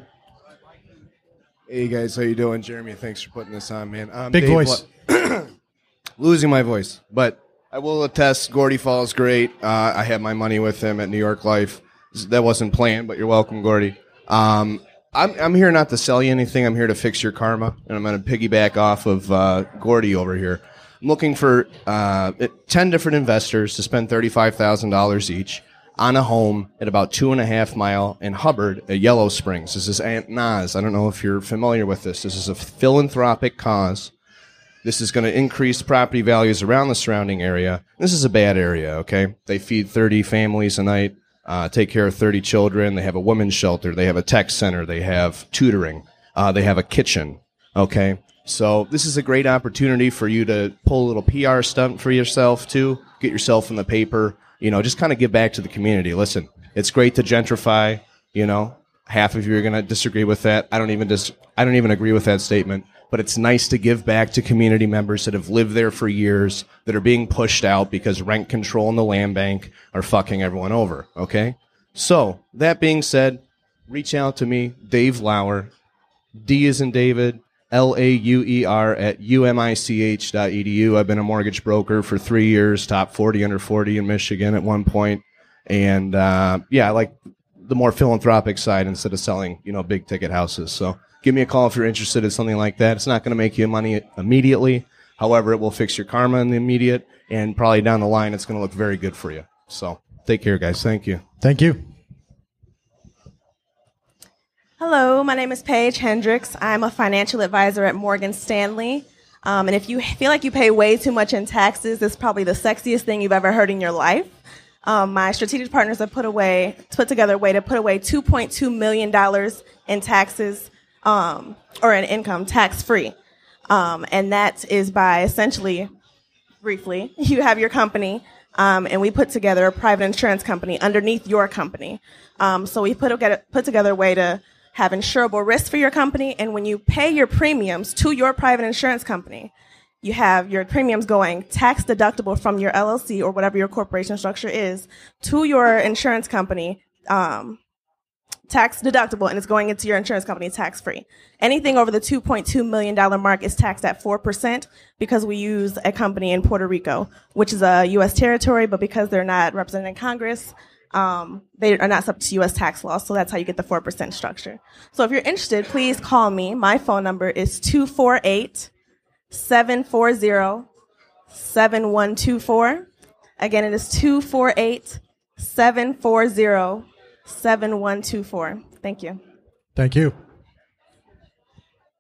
Hey guys, how you doing? Jeremy, thanks for putting this on, man. Um, Big voice. Lo- losing my voice, but I will attest. Gordy Falls great. Uh, I had my money with him at New York Life. That wasn't planned, but you're welcome, Gordy. Um, I'm I'm here not to sell you anything. I'm here to fix your karma, and I'm going to piggyback off of uh, Gordy over here. I'm looking for uh, ten different investors to spend thirty five thousand dollars each on a home at about two and a half mile in Hubbard at Yellow Springs. This is Aunt Nas. I don't know if you're familiar with this. This is a philanthropic cause. This is going to increase property values around the surrounding area. This is a bad area, okay? They feed 30 families a night, uh, take care of 30 children. They have a women's shelter. They have a tech center. They have tutoring. Uh, they have a kitchen, okay? So this is a great opportunity for you to pull a little PR stunt for yourself too. Get yourself in the paper. You know, just kind of give back to the community. Listen, it's great to gentrify. You know, half of you are going to disagree with that. I don't even dis- I don't even agree with that statement. But it's nice to give back to community members that have lived there for years that are being pushed out because rent control and the land bank are fucking everyone over. Okay. So that being said, reach out to me, Dave Lauer, D is in David, L A U E R at umich.edu. I've been a mortgage broker for three years, top 40 under 40 in Michigan at one point. And uh, yeah, I like the more philanthropic side instead of selling, you know, big ticket houses. So give me a call if you're interested in something like that. It's not going to make you money immediately. However, it will fix your karma in the immediate and probably down the line, it's going to look very good for you. So take care, guys. Thank you. Thank you. Hello, my name is Paige Hendricks. I'm a financial advisor at Morgan Stanley. Um, and if you feel like you pay way too much in taxes, it's probably the sexiest thing you've ever heard in your life. Um, my strategic partners have put away, put together a way to put away $2.2 million in taxes, um, or in income tax free. Um, and that is by essentially, briefly, you have your company, um, and we put together a private insurance company underneath your company. Um, so we put together, put together a way to have insurable risk for your company, and when you pay your premiums to your private insurance company, you have your premiums going tax deductible from your LLC or whatever your corporation structure is to your insurance company, um, tax deductible, and it's going into your insurance company tax free. Anything over the $2.2 million mark is taxed at 4% because we use a company in Puerto Rico, which is a U.S. territory, but because they're not represented in Congress, um, they are not subject to U.S. tax laws, so that's how you get the 4% structure. So if you're interested, please call me. My phone number is 248 740 7124. Again, it is 248 740 7124. Thank you. Thank you.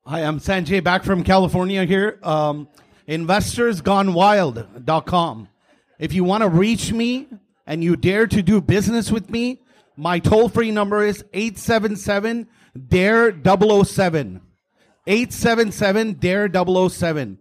Hi, I'm Sanjay back from California here. Um, InvestorsGoneWild.com. If you want to reach me and you dare to do business with me, my toll free number is 877 DARE 007. 877 DARE 007.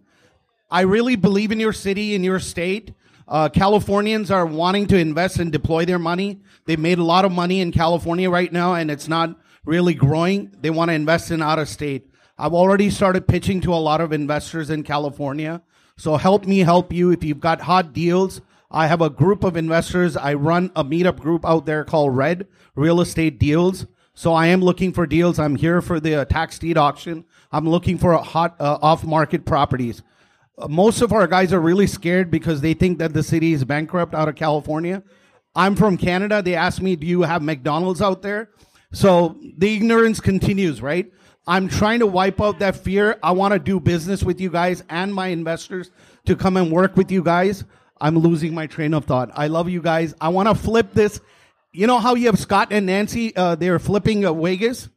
I really believe in your city, in your state. Uh, Californians are wanting to invest and deploy their money. They've made a lot of money in California right now, and it's not really growing. They want to invest in out of state. I've already started pitching to a lot of investors in California. So help me help you. If you've got hot deals, I have a group of investors. I run a meetup group out there called Red Real Estate Deals. So I am looking for deals. I'm here for the uh, tax deed auction. I'm looking for hot uh, off market properties. Uh, most of our guys are really scared because they think that the city is bankrupt out of California. I'm from Canada. They ask me, "Do you have McDonald's out there?" So the ignorance continues, right? I'm trying to wipe out that fear. I want to do business with you guys and my investors to come and work with you guys. I'm losing my train of thought. I love you guys. I want to flip this. You know how you have Scott and Nancy? Uh, they're flipping uh, Vegas.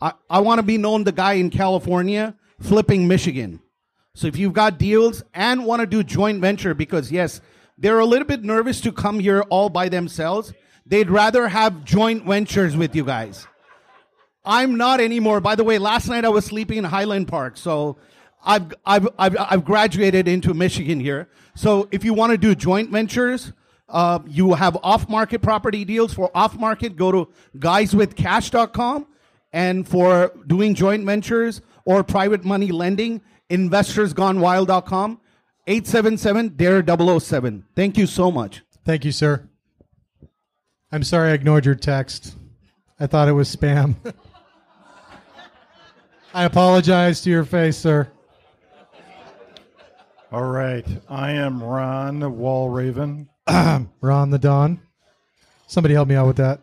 I, I want to be known the guy in California flipping Michigan. So if you've got deals and want to do joint venture, because yes, they're a little bit nervous to come here all by themselves. They'd rather have joint ventures with you guys. I'm not anymore. By the way, last night I was sleeping in Highland Park, so I've I've I've, I've graduated into Michigan here. So if you want to do joint ventures, uh, you have off-market property deals. For off-market, go to guyswithcash.com, and for doing joint ventures or private money lending, investorsgonewild.com. 877 DARE 007. Thank you so much. Thank you, sir. I'm sorry I ignored your text. I thought it was spam. I apologize to your face, sir. All right. I am Ron Walraven. Ron the Don. Somebody help me out with that.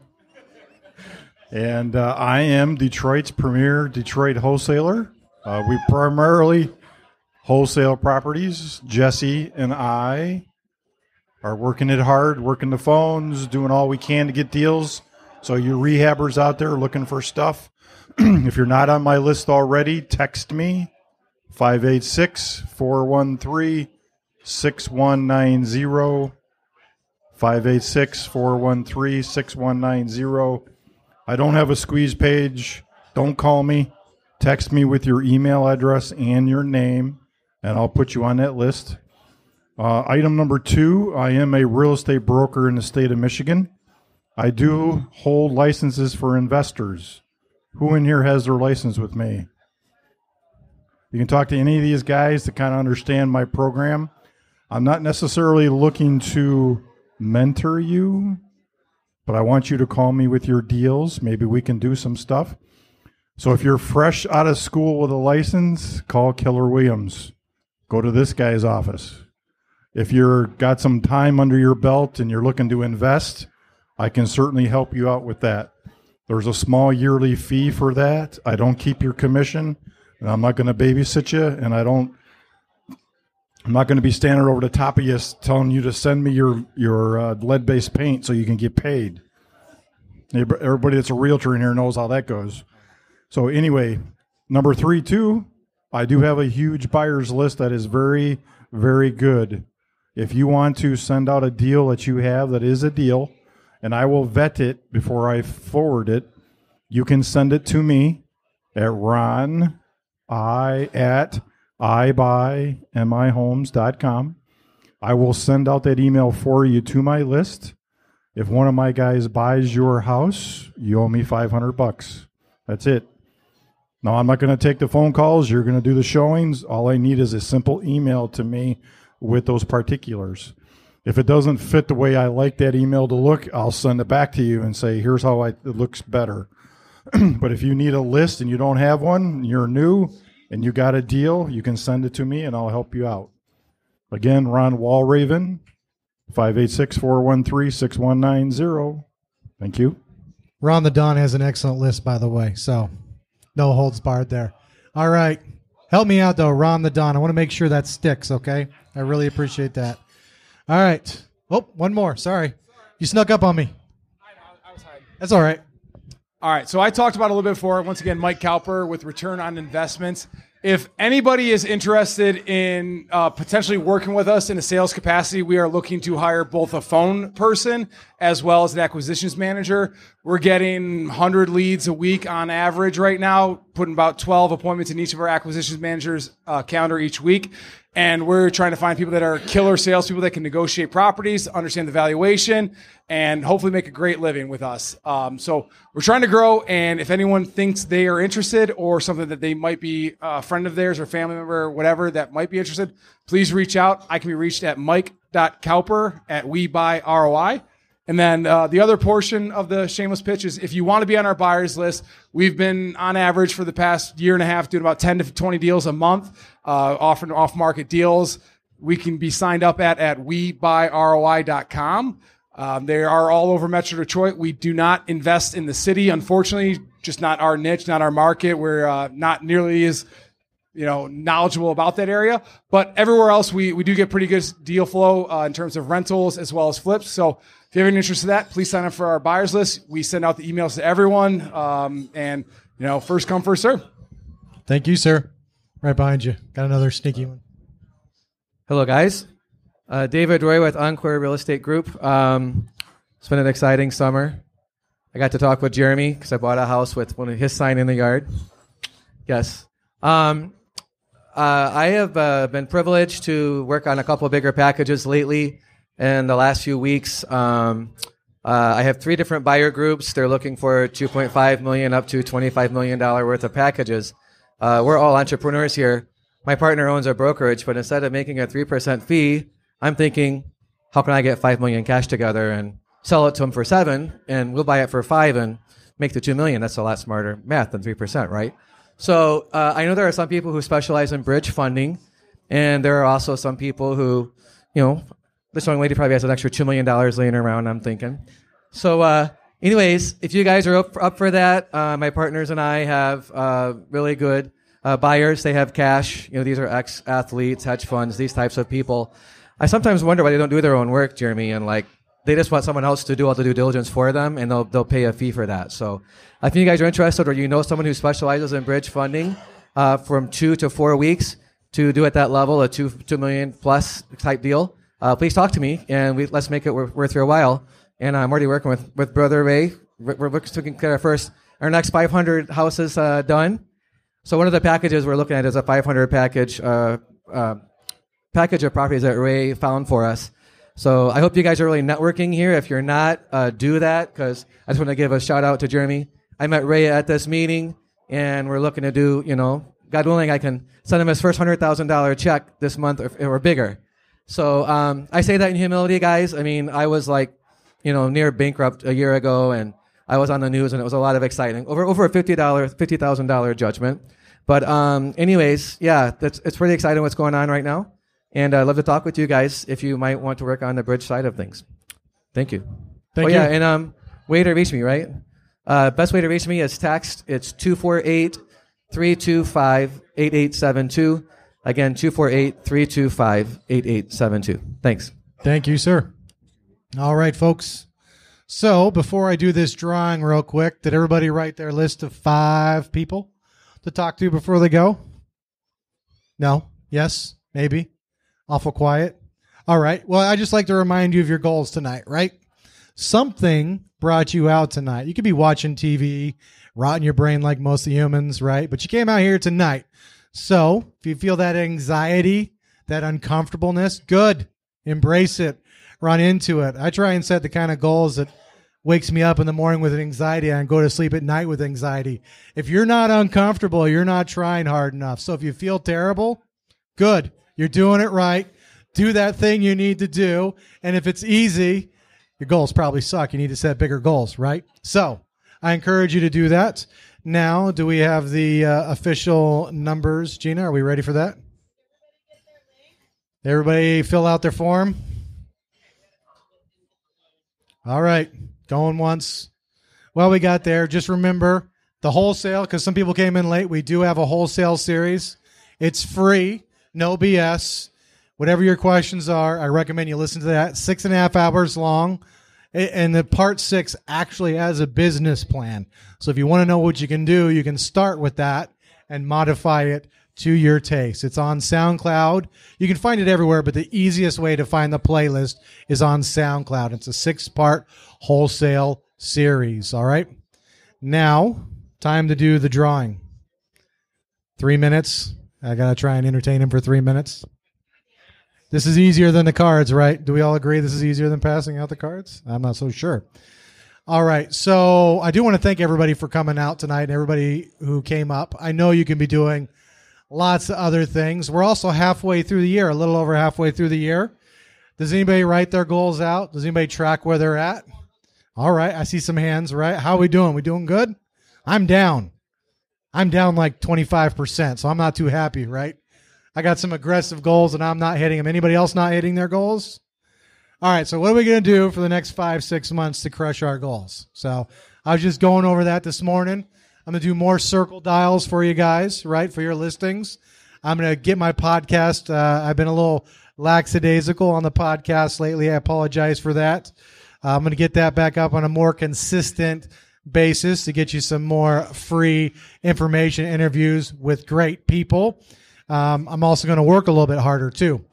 And uh, I am Detroit's premier Detroit wholesaler. Uh, we primarily wholesale properties. Jesse and I are working it hard, working the phones, doing all we can to get deals. So, you rehabbers out there looking for stuff, if you're not on my list already, text me 586 413 6190. 586 413 6190. I don't have a squeeze page. Don't call me. Text me with your email address and your name, and I'll put you on that list. Uh, item number two I am a real estate broker in the state of Michigan. I do hold licenses for investors. Who in here has their license with me? You can talk to any of these guys to kind of understand my program. I'm not necessarily looking to mentor you, but I want you to call me with your deals. Maybe we can do some stuff. So if you're fresh out of school with a license, call Keller Williams. Go to this guy's office. If you're got some time under your belt and you're looking to invest, I can certainly help you out with that. There's a small yearly fee for that. I don't keep your commission, and I'm not going to babysit you, and I don't. I'm not going to be standing over the top of you telling you to send me your your uh, lead-based paint so you can get paid. Everybody that's a realtor in here knows how that goes. So anyway, number three, too, I do have a huge buyers list that is very, very good. If you want to send out a deal that you have that is a deal, and I will vet it before I forward it, you can send it to me at ron i at ibuymihomes.com. I will send out that email for you to my list. If one of my guys buys your house, you owe me 500 bucks. That's it. Now, I'm not going to take the phone calls. You're going to do the showings. All I need is a simple email to me with those particulars. If it doesn't fit the way I like that email to look, I'll send it back to you and say, here's how I, it looks better. but if you need a list and you don't have one, you're new and you got a deal, you can send it to me and I'll help you out. Again, Ron Wallraven, 586 413 6190. Thank you. Ron the Don has an excellent list, by the way, so no holds barred there. All right. Help me out, though, Ron the Don. I want to make sure that sticks, okay? I really appreciate that. All right. Oh, one more. Sorry. You snuck up on me. That's all right. All right, so I talked about a little bit before. Once again, Mike Cowper with Return on Investments. If anybody is interested in uh, potentially working with us in a sales capacity, we are looking to hire both a phone person as well as an acquisitions manager. We're getting 100 leads a week on average right now, putting about 12 appointments in each of our acquisitions managers' uh, calendar each week. And we're trying to find people that are killer salespeople that can negotiate properties, understand the valuation, and hopefully make a great living with us. Um, so we're trying to grow. And if anyone thinks they are interested or something that they might be a friend of theirs or family member or whatever that might be interested, please reach out. I can be reached at mike.cowper at we buy ROI. And then uh, the other portion of the shameless pitch is if you want to be on our buyers list, we've been on average for the past year and a half doing about 10 to 20 deals a month, uh, offering off market deals. We can be signed up at at webuyroi.com. Um, they are all over Metro Detroit. We do not invest in the city, unfortunately, just not our niche, not our market. We're uh, not nearly as you know knowledgeable about that area, but everywhere else we we do get pretty good deal flow uh, in terms of rentals as well as flips. So if you have any interest in that, please sign up for our buyers list. We send out the emails to everyone, um, and you know, first come, first serve. Thank you, sir. Right behind you. Got another sneaky one. Hello, guys. Uh, David Roy with Encore Real Estate Group. Um, it's been an exciting summer. I got to talk with Jeremy because I bought a house with one of his sign in the yard. Yes. Um, uh, I have uh, been privileged to work on a couple bigger packages lately in the last few weeks. Um, uh, I have three different buyer groups. They're looking for 2.5 million up to 25 million dollar worth of packages. Uh, we're all entrepreneurs here. my partner owns a brokerage, but instead of making a 3% fee, I'm thinking, how can I get 5 million cash together and sell it to him for 7 and we'll buy it for 5 and make the 2 million. That's a lot smarter math than 3%, right? So uh, I know there are some people who specialize in bridge funding, and there are also some people who, you know, this young lady probably has an extra $2 million laying around, I'm thinking. So, uh, anyways, if you guys are up for, up for that, uh, my partners and I have uh, really good uh, buyers. They have cash. You know, these are ex athletes, hedge funds, these types of people. I sometimes wonder why they don't do their own work, Jeremy, and like they just want someone else to do all the due diligence for them, and they'll they'll pay a fee for that. So, if you guys are interested, or you know someone who specializes in bridge funding, uh, from two to four weeks to do at that level, a two two million plus type deal, uh, please talk to me, and we, let's make it worth, worth your while. And I'm already working with with Brother Ray. We're, looking to get of first our next 500 houses uh, done. So one of the packages we're looking at is a 500 package uh, uh, package of properties that Ray found for us. So I hope you guys are really networking here. If you're not, uh, do that because I just want to give a shout out to Jeremy. I met Ray at this meeting, and we're looking to do, you know, God willing, I can send him his first hundred thousand dollar check this month or, or bigger. So um, I say that in humility, guys. I mean, I was like, you know, near bankrupt a year ago, and I was on the news, and it was a lot of exciting over over a fifty dollar fifty thousand dollar judgment. But um, anyways, yeah, that's it's pretty exciting what's going on right now. And I'd love to talk with you guys if you might want to work on the bridge side of things. Thank you. Thank oh, yeah, and um, way to reach me, right? Uh, best way to reach me is text. It's 248 325 8872. Again, 248 325 8872. Thanks. Thank you, sir. All right, folks. So before I do this drawing real quick, did everybody write their list of five people to talk to before they go? No? Yes? Maybe? Awful quiet? All right. Well, I just like to remind you of your goals tonight, right? Something brought you out tonight. You could be watching TV, rotting your brain like most of humans, right? But you came out here tonight. So if you feel that anxiety, that uncomfortableness, good. Embrace it. Run into it. I try and set the kind of goals that wakes me up in the morning with anxiety and go to sleep at night with anxiety. If you're not uncomfortable, you're not trying hard enough. So if you feel terrible, good. You're doing it right. Do that thing you need to do. And if it's easy, your goals probably suck. You need to set bigger goals, right? So I encourage you to do that. Now, do we have the uh, official numbers? Gina, are we ready for that? Everybody fill out their form. All right, going once. Well, we got there. Just remember the wholesale, because some people came in late. We do have a wholesale series. It's free, no BS. Whatever your questions are, I recommend you listen to that. Six and a half hours long. And the part six actually has a business plan. So if you want to know what you can do, you can start with that and modify it to your taste. It's on SoundCloud. You can find it everywhere, but the easiest way to find the playlist is on SoundCloud. It's a six part wholesale series. All right. Now, time to do the drawing. Three minutes. I got to try and entertain him for three minutes. This is easier than the cards, right? Do we all agree this is easier than passing out the cards? I'm not so sure. All right. So I do want to thank everybody for coming out tonight and everybody who came up. I know you can be doing lots of other things. We're also halfway through the year, a little over halfway through the year. Does anybody write their goals out? Does anybody track where they're at? All right. I see some hands, right? How are we doing? We doing good? I'm down. I'm down like 25%, so I'm not too happy, right? I got some aggressive goals and I'm not hitting them. Anybody else not hitting their goals? All right, so what are we going to do for the next five, six months to crush our goals? So I was just going over that this morning. I'm going to do more circle dials for you guys, right, for your listings. I'm going to get my podcast. Uh, I've been a little lackadaisical on the podcast lately. I apologize for that. Uh, I'm going to get that back up on a more consistent basis to get you some more free information interviews with great people. Um, I'm also going to work a little bit harder too.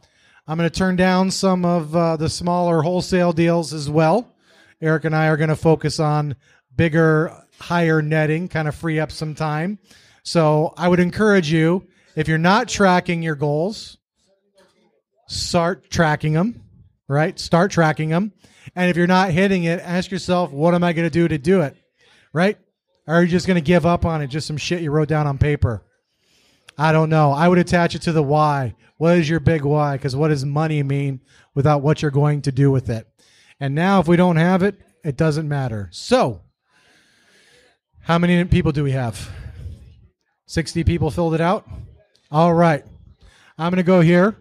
I'm going to turn down some of uh, the smaller wholesale deals as well. Eric and I are going to focus on bigger, higher netting, kind of free up some time. So I would encourage you, if you're not tracking your goals, start tracking them, right? Start tracking them. And if you're not hitting it, ask yourself, what am I going to do to do it, right? Or are you just going to give up on it? Just some shit you wrote down on paper. I don't know. I would attach it to the why. What is your big why? Because what does money mean without what you're going to do with it? And now, if we don't have it, it doesn't matter. So, how many people do we have? 60 people filled it out? All right. I'm going to go here.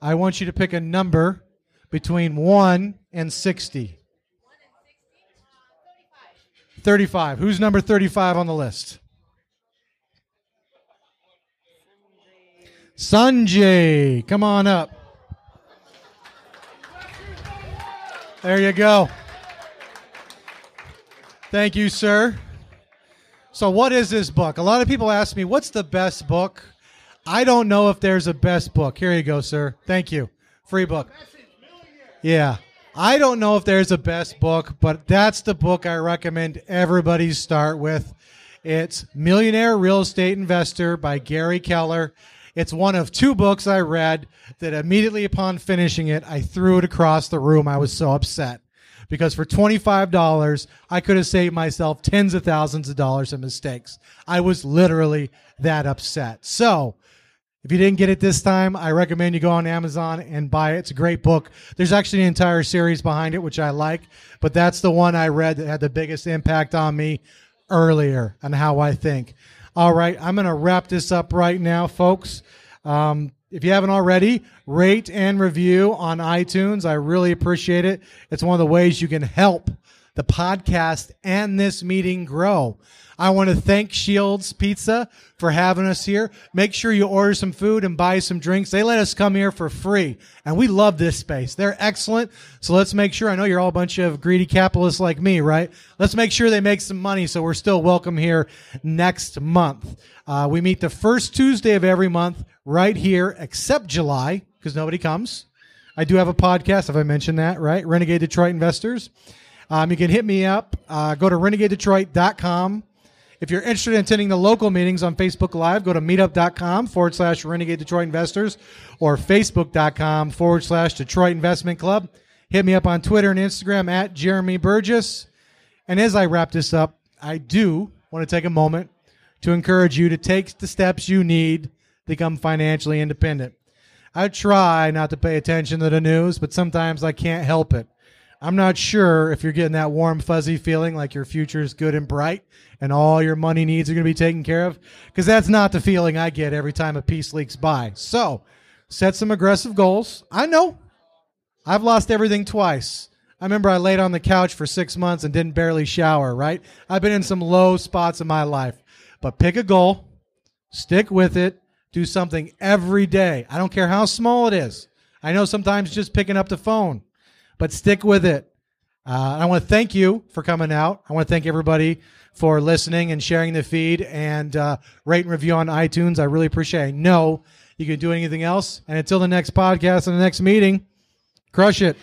I want you to pick a number between 1 and 60. 35. Who's number 35 on the list? Sanjay, come on up. There you go. Thank you, sir. So, what is this book? A lot of people ask me, what's the best book? I don't know if there's a best book. Here you go, sir. Thank you. Free book. Yeah. I don't know if there's a best book, but that's the book I recommend everybody start with. It's Millionaire Real Estate Investor by Gary Keller. It's one of two books I read that immediately upon finishing it, I threw it across the room. I was so upset because for $25, I could have saved myself tens of thousands of dollars in mistakes. I was literally that upset. So, if you didn't get it this time, I recommend you go on Amazon and buy it. It's a great book. There's actually an entire series behind it, which I like, but that's the one I read that had the biggest impact on me earlier and how I think. All right, I'm going to wrap this up right now, folks. Um, if you haven't already, rate and review on iTunes. I really appreciate it. It's one of the ways you can help the podcast and this meeting grow. I want to thank Shields Pizza for having us here. Make sure you order some food and buy some drinks. They let us come here for free, and we love this space. They're excellent. So let's make sure. I know you're all a bunch of greedy capitalists like me, right? Let's make sure they make some money so we're still welcome here next month. Uh, we meet the first Tuesday of every month right here, except July because nobody comes. I do have a podcast. Have I mentioned that? Right, Renegade Detroit Investors. Um, you can hit me up. Uh, go to renegadedetroit.com. If you're interested in attending the local meetings on Facebook Live, go to meetup.com forward slash Renegade Detroit Investors or facebook.com forward slash Detroit Investment Club. Hit me up on Twitter and Instagram at Jeremy Burgess. And as I wrap this up, I do want to take a moment to encourage you to take the steps you need to become financially independent. I try not to pay attention to the news, but sometimes I can't help it. I'm not sure if you're getting that warm, fuzzy feeling like your future is good and bright and all your money needs are going to be taken care of, because that's not the feeling I get every time a piece leaks by. So set some aggressive goals. I know I've lost everything twice. I remember I laid on the couch for six months and didn't barely shower, right? I've been in some low spots in my life. But pick a goal, stick with it, do something every day. I don't care how small it is. I know sometimes just picking up the phone, but stick with it. Uh, I want to thank you for coming out. I want to thank everybody for listening and sharing the feed and uh, rate and review on iTunes. I really appreciate it. Know you can do anything else. And until the next podcast and the next meeting, crush it.